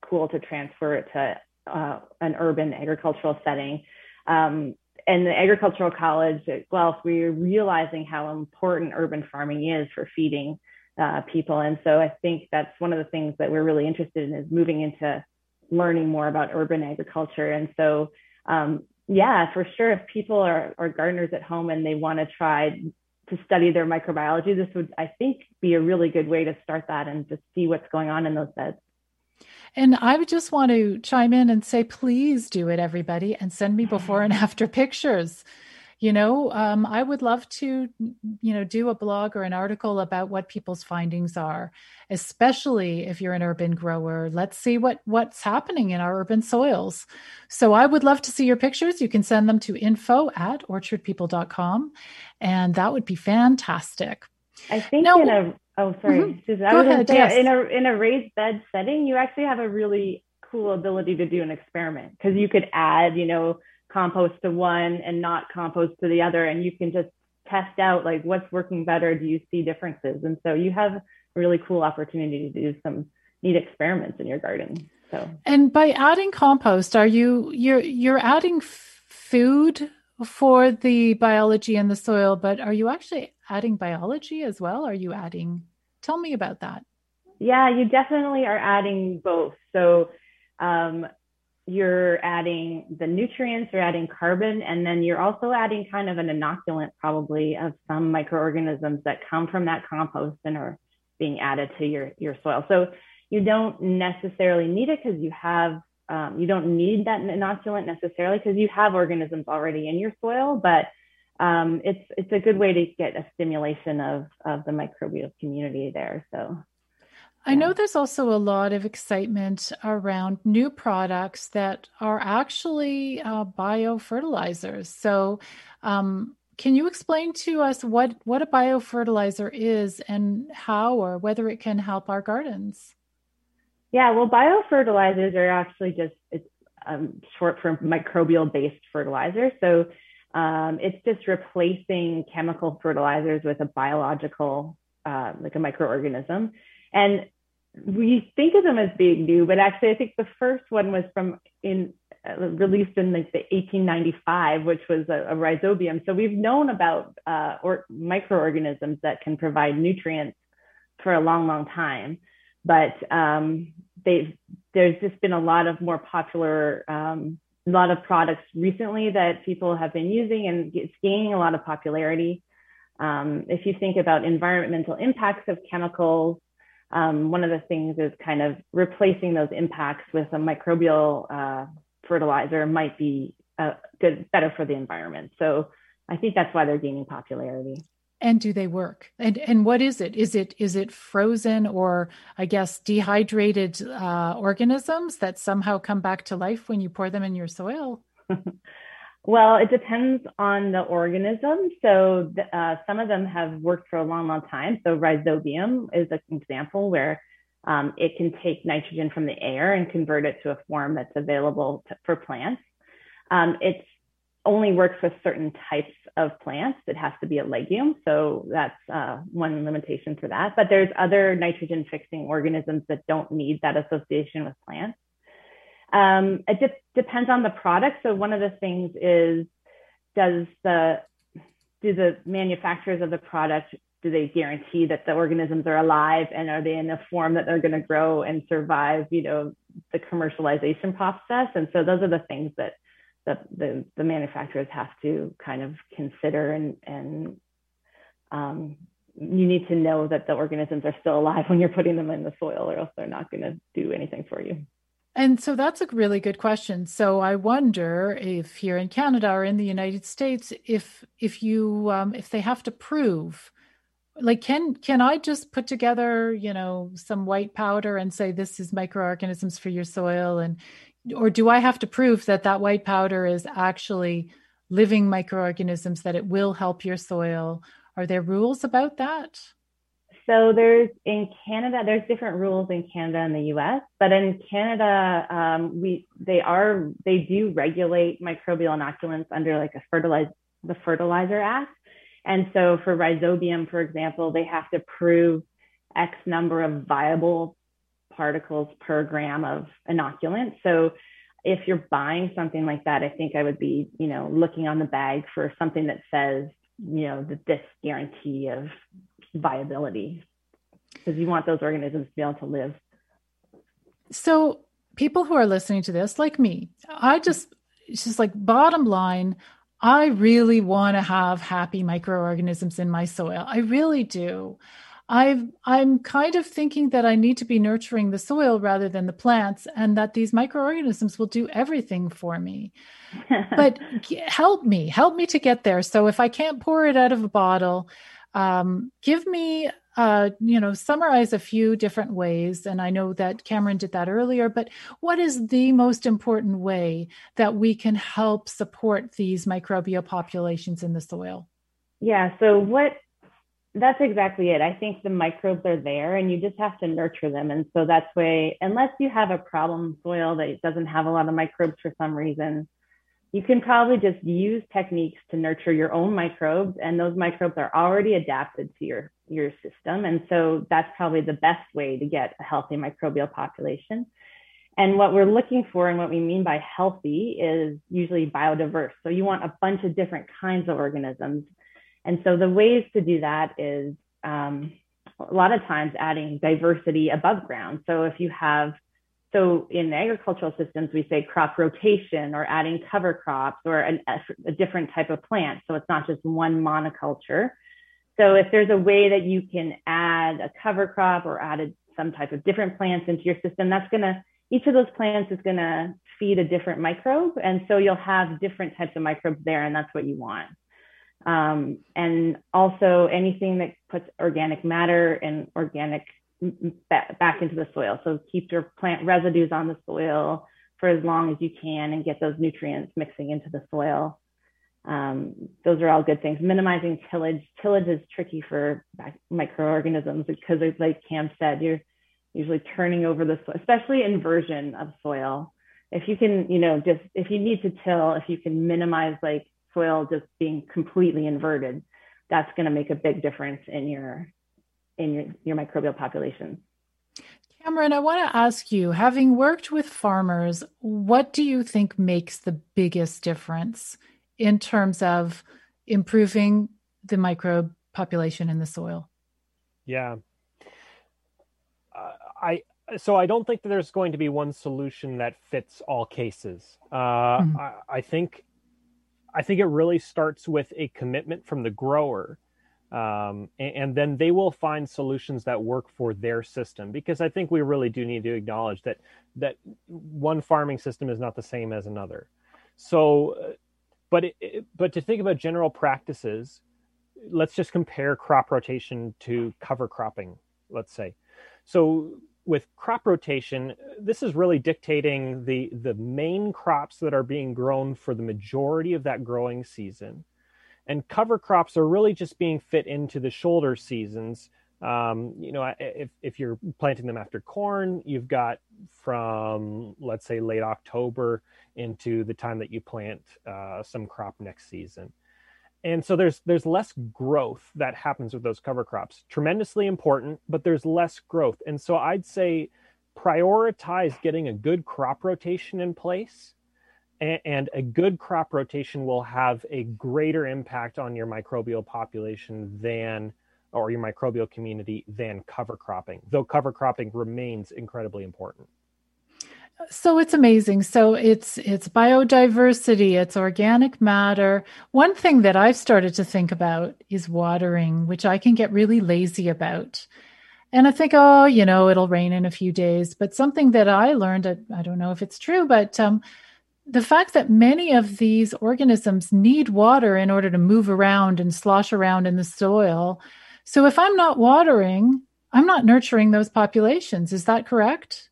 cool to transfer it to uh, an urban agricultural setting. Um, and the agricultural college at Guelph, we're realizing how important urban farming is for feeding uh, people, and so I think that's one of the things that we're really interested in is moving into learning more about urban agriculture, and so. Um, yeah, for sure. If people are, are gardeners at home and they want to try to study their microbiology, this would, I think, be a really good way to start that and just see what's going on in those beds. And I would just want to chime in and say, please do it, everybody, and send me mm-hmm. before and after pictures you know um, i would love to you know do a blog or an article about what people's findings are especially if you're an urban grower let's see what what's happening in our urban soils so i would love to see your pictures you can send them to info at orchardpeople.com and that would be fantastic i think now, in a oh sorry mm-hmm. Susan, I Go ahead, say, yes. in a in a raised bed setting you actually have a really cool ability to do an experiment because you could add you know compost to one and not compost to the other and you can just test out like what's working better? Do you see differences? And so you have a really cool opportunity to do some neat experiments in your garden so. And by adding compost are you you're you're adding f- food for the biology in the soil but are you actually adding biology as well? Are you adding tell me about that. Yeah you definitely are adding both. So um, you're adding the nutrients, you're adding carbon, and then you're also adding kind of an inoculant, probably, of some microorganisms that come from that compost and are being added to your, your soil. So you don't necessarily need it because you have, um, you don't need that inoculant necessarily because you have organisms already in your soil, but um, it's, it's a good way to get a stimulation of, of the microbial community there. So I know there's also a lot of excitement around new products that are actually uh, biofertilizers. So, um, can you explain to us what, what a biofertilizer is and how or whether it can help our gardens? Yeah, well, biofertilizers are actually just it's um, short for microbial based fertilizer. So um, it's just replacing chemical fertilizers with a biological, uh, like a microorganism. And we think of them as being new, but actually, I think the first one was from in uh, released in like the 1895, which was a, a rhizobium. So we've known about uh, or microorganisms that can provide nutrients for a long, long time, but um, they've there's just been a lot of more popular um, a lot of products recently that people have been using, and it's gaining a lot of popularity. Um, if you think about environmental impacts of chemicals, um, one of the things is kind of replacing those impacts with a microbial uh, fertilizer might be uh, good, better for the environment. So I think that's why they're gaining popularity. And do they work? And and what is it? Is it is it frozen or I guess dehydrated uh, organisms that somehow come back to life when you pour them in your soil? Well, it depends on the organism. So uh, some of them have worked for a long, long time. So rhizobium is an example where um, it can take nitrogen from the air and convert it to a form that's available to, for plants. Um, it's only works with certain types of plants. It has to be a legume. So that's uh, one limitation for that. But there's other nitrogen fixing organisms that don't need that association with plants. Um, it de- depends on the product. So one of the things is, does the do the manufacturers of the product do they guarantee that the organisms are alive and are they in a form that they're going to grow and survive you know the commercialization process and so those are the things that the, the, the manufacturers have to kind of consider and and um, you need to know that the organisms are still alive when you're putting them in the soil or else they're not going to do anything for you and so that's a really good question. So I wonder if here in Canada or in the United States, if if you um, if they have to prove, like can can I just put together you know some white powder and say this is microorganisms for your soil, and or do I have to prove that that white powder is actually living microorganisms that it will help your soil? Are there rules about that? So there's in Canada, there's different rules in Canada and the U.S. But in Canada, um, we they are they do regulate microbial inoculants under like a fertilize the Fertilizer Act. And so for rhizobium, for example, they have to prove X number of viable particles per gram of inoculant. So if you're buying something like that, I think I would be, you know, looking on the bag for something that says, you know, that this guarantee of viability, because you want those organisms to be able to live. So people who are listening to this, like me, I just, it's just like bottom line, I really want to have happy microorganisms in my soil. I really do. I've, I'm kind of thinking that I need to be nurturing the soil rather than the plants, and that these microorganisms will do everything for me. but help me, help me to get there. So if I can't pour it out of a bottle, um, give me, uh, you know, summarize a few different ways. And I know that Cameron did that earlier, but what is the most important way that we can help support these microbial populations in the soil? Yeah. So what that's exactly it. I think the microbes are there and you just have to nurture them. And so that's way, unless you have a problem soil that doesn't have a lot of microbes for some reason, you can probably just use techniques to nurture your own microbes. And those microbes are already adapted to your, your system. And so that's probably the best way to get a healthy microbial population. And what we're looking for and what we mean by healthy is usually biodiverse. So you want a bunch of different kinds of organisms and so the ways to do that is um, a lot of times adding diversity above ground. So if you have, so in agricultural systems, we say crop rotation or adding cover crops or an, a different type of plant. So it's not just one monoculture. So if there's a way that you can add a cover crop or add some type of different plants into your system, that's going to, each of those plants is going to feed a different microbe. And so you'll have different types of microbes there, and that's what you want. Um, and also anything that puts organic matter and organic back into the soil. So keep your plant residues on the soil for as long as you can and get those nutrients mixing into the soil. Um, those are all good things. Minimizing tillage. Tillage is tricky for microorganisms because, like Cam said, you're usually turning over the soil, especially inversion of soil. If you can, you know, just if you need to till, if you can minimize like soil just being completely inverted, that's going to make a big difference in your in your, your microbial population. Cameron, I want to ask you, having worked with farmers, what do you think makes the biggest difference in terms of improving the microbe population in the soil? Yeah. Uh, I so I don't think that there's going to be one solution that fits all cases. Uh, mm-hmm. I, I, think I think it really starts with a commitment from the grower. Um, and, and, then they will find solutions that work for their system because I think we really do need to acknowledge that that one farming system is not the same as another. So, uh, but it, but to think about general practices, let's just compare crop rotation to cover cropping. Let's say, so with crop rotation, this is really dictating the the main crops that are being grown for the majority of that growing season, and cover crops are really just being fit into the shoulder seasons. Um, you know, if if you're planting them after corn, you've got from let's say late October into the time that you plant uh, some crop next season. And so there's there's less growth that happens with those cover crops. Tremendously important but there's less growth. And so i'd say prioritize getting a good crop rotation in place and, a good crop rotation will have a greater impact on your microbial population than or your microbial community than cover cropping though cover cropping remains incredibly important. So it's amazing. So it's it's biodiversity it's organic matter. One thing that i've started to think about is watering which i can get really lazy about. And i think oh you know it'll rain in a few days. But something that i learned i, don't know if it's true but um, the fact that many of these organisms need water in order to move around and slosh around in the soil so if i'm not watering i'm not nurturing those populations is that correct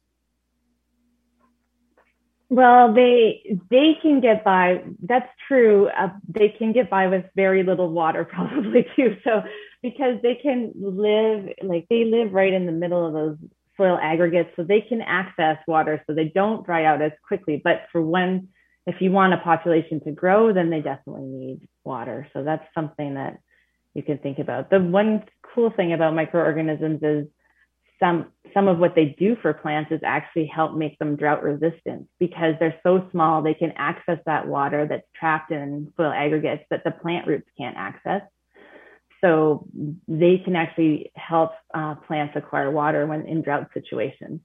Well, they they can get by. That's true. Uh, they can get by with very little water, probably too. So because they can live like they live right in the middle of those soil aggregates, so they can access water, so they don't dry out as quickly. But for when if you want a population to grow, then they definitely need water. So that's something that you can think about. The one cool thing about microorganisms is some some of what they do for plants is actually help make them drought resistant because they're so small they can access that water that's trapped in soil aggregates that the plant roots can't access so they can actually help uh, plants acquire water when in drought situations.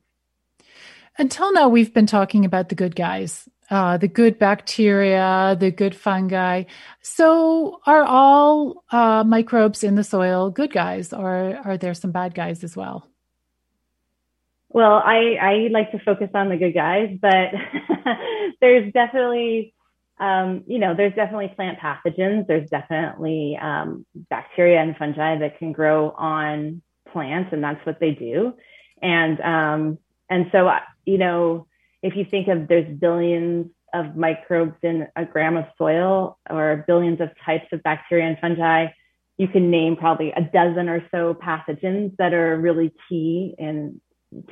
Until now we've been talking about the good guys uh, the good bacteria the good fungi. So are all uh, microbes in the soil good guys or are there some bad guys as well? Well, I, I like to focus on the good guys, but there's definitely, um, you know, there's definitely plant pathogens. There's definitely um, bacteria and fungi that can grow on plants, and that's what they do. And um, and so, uh, you know, if you think of there's billions of microbes in a gram of soil, or billions of types of bacteria and fungi, you can name probably a dozen or so pathogens that are really key in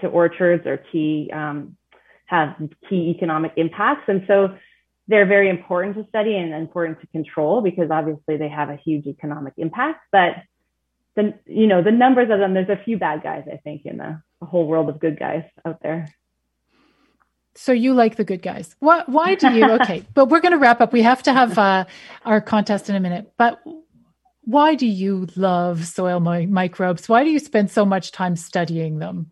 to orchards or key um, have key economic impacts. And so they're very important to study and important to control because obviously they have a huge economic impact. But the you know the numbers of them, there's a few bad guys I think in the, the whole world of good guys out there. So you like the good guys. Why, why do you? Okay, but we're going to wrap up. We have to have uh, our contest in a minute. But why do you love soil mi- microbes? Why do you spend so much time studying them?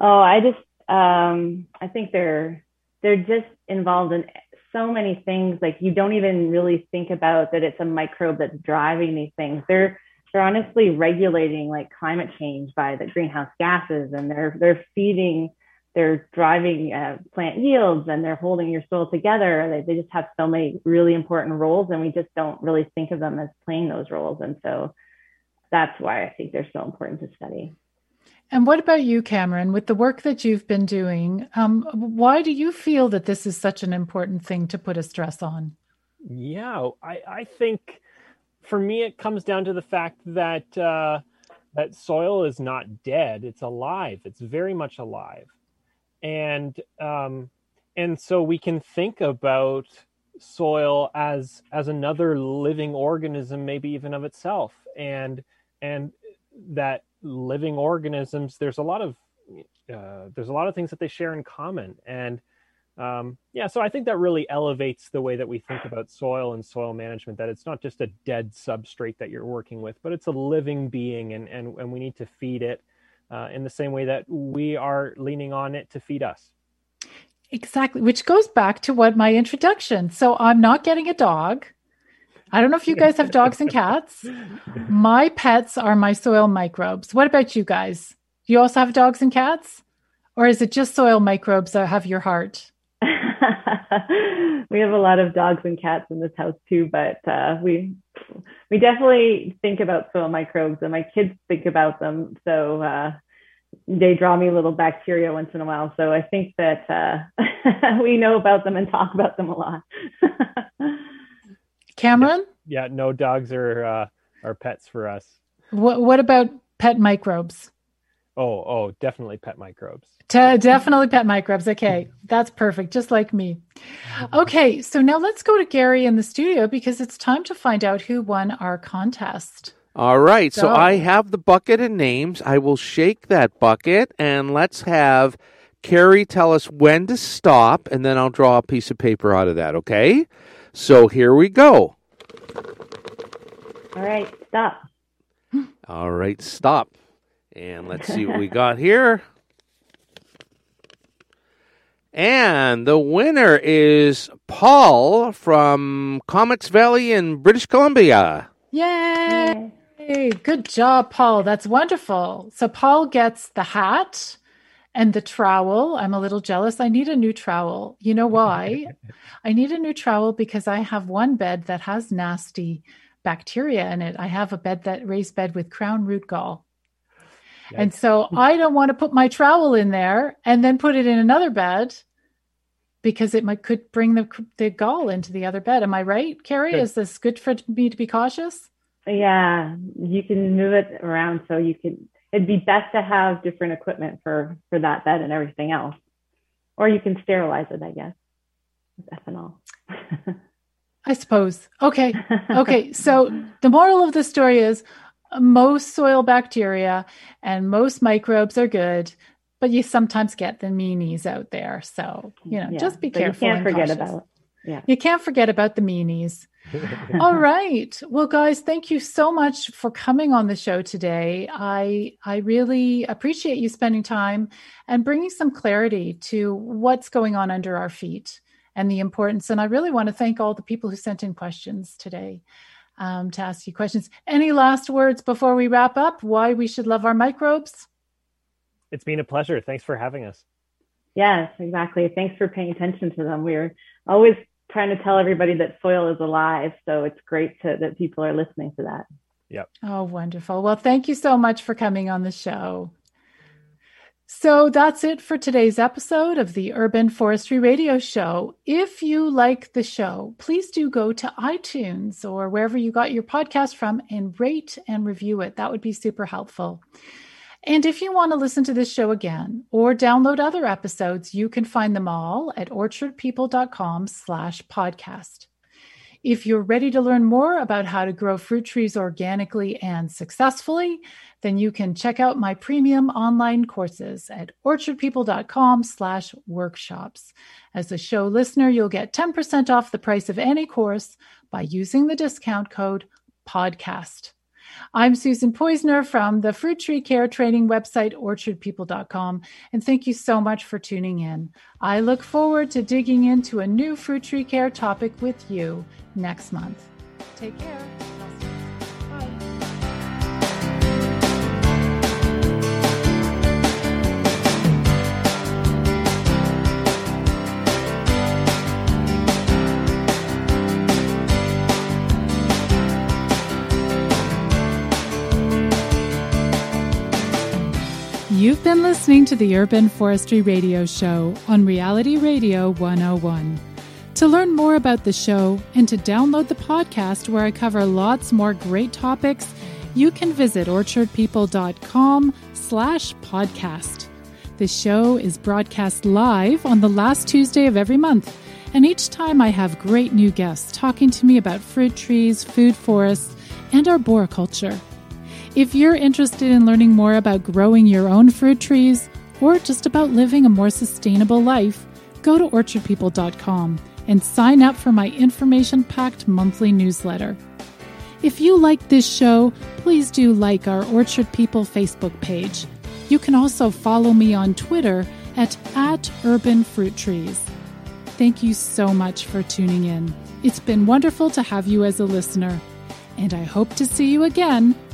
Oh, I just um, I think they're they're just involved in so many things. Like you don't even really think about that it's a microbe that's driving these things. They're they're honestly regulating like climate change by the greenhouse gases, and they're they're feeding, they're driving uh, plant yields, and they're holding your soil together. They, they just have so many really important roles, and we just don't really think of them as playing those roles. And so that's why I think they're so important to study. And what about you, Cameron? With the work that you've been doing, um, why do you feel that this is such an important thing to put a stress on? Yeah, I, I think for me it comes down to the fact that uh, that soil is not dead; it's alive. It's very much alive, and um, and so we can think about soil as as another living organism, maybe even of itself, and and that living organisms, there's a lot of uh, there's a lot of things that they share in common, and um, yeah, so I think that really elevates the way that we think about soil and soil management. That it's not just a dead substrate that you're working with, but it's a living being, and and and we need to feed it uh, in the same way that we are leaning on it to feed us. Exactly, which goes back to what my introduction. So I'm not getting a dog. I don't know if you guys have dogs and cats. My pets are my soil microbes. What about you guys? Do you also have dogs and cats? Or is it just soil microbes that have your heart? we have a lot of dogs and cats in this house too, but uh, we we definitely think about soil microbes, and my kids think about them. So uh, they draw me little bacteria once in a while. So I think that uh, we know about them and talk about them a lot. Cameron? Yeah, yeah no dogs are uh, are pets for us. What What about pet microbes? Oh, oh, definitely pet microbes. T- definitely pet microbes. Okay, that's perfect, just like me. Okay, so now let's go to Gary in the studio because it's time to find out who won our contest. All right, so, so I have the bucket of names. I will shake that bucket and let's have Kari tell us when to stop, and then I'll draw a piece of paper out of that, okay? So here we go. All right, stop. All right, stop. And let's see what we got here. And the winner is Paul from Comox Valley in British Columbia. Yay! Yay. Good job, Paul. That's wonderful. So Paul gets the hat and the trowel. I'm a little jealous. I need a new trowel. You know why? I need a new trowel because I have one bed that has nasty bacteria in it. I have a bed that raised bed with crown root gall. Yikes. And so I don't want to put my trowel in there and then put it in another bed because it might could bring the the gall into the other bed. Am I right, Kari? Good. Is this good for me to be cautious? Yeah, you can move it around so you can. It'd be best to have different equipment for for that bed and everything else, or you can sterilize it, I guess, with ethanol. I suppose. Okay. Okay. so the moral of the story is most soil bacteria and most microbes are good, but you sometimes get the meanies out there. So, you know, Yeah, just be but you careful. can't and forget cautious. about. Yeah. You can't forget about the meanies. All right. Well, guys, thank you so much for coming on the show today. I I really appreciate you spending time and bringing some clarity to what's going on under our feet and the importance. And I really want to thank all the people who sent in questions today um, to ask you questions. Any last words before we wrap up? Why we should love our microbes? It's been a pleasure. Thanks for having us. Yes, exactly. Thanks for paying attention to them. We're always trying to tell everybody that soil is alive, so it's great to, that people are listening to that. Yep. Oh, wonderful. Well, thank you so much for coming on the show. So that's it for today's episode of the Urban Forestry Radio Show. If you like the show, please do go to iTunes or wherever you got your podcast from and rate and review it. That would be super helpful. And if you want to listen to this show again or download other episodes, you can find them all at orchardpeople.com slash podcast. If you're ready to learn more about how to grow fruit trees organically and successfully, then you can check out my premium online courses at orchardpeople.com slash workshops. As a show listener, you'll get 10% off the price of any course by using the discount code podcast. I'm Susan Poizner from the fruit tree care training website, orchardpeople.com, and thank you so much for tuning in. I look forward to digging into a new fruit tree care topic with you next month. Take care. You've been listening to the Urban Forestry Radio Show on Reality Radio 101. To learn more about the show and to download the podcast where I cover lots more great topics, you can visit orchardpeople.com slash podcast. The show is broadcast live on the last Tuesday of every month, and each time I have great new guests talking to me about fruit trees, food forests, and arboriculture. If you're interested in learning more about growing your own fruit trees or just about living a more sustainable life, go to orchardpeople.com and sign up for my information packed monthly newsletter. If you like this show, please do like our Orchard People Facebook page. You can also follow me on Twitter at, at Urban Fruit Trees. Thank you so much for tuning in. It's been wonderful to have you as a listener, and I hope to see you again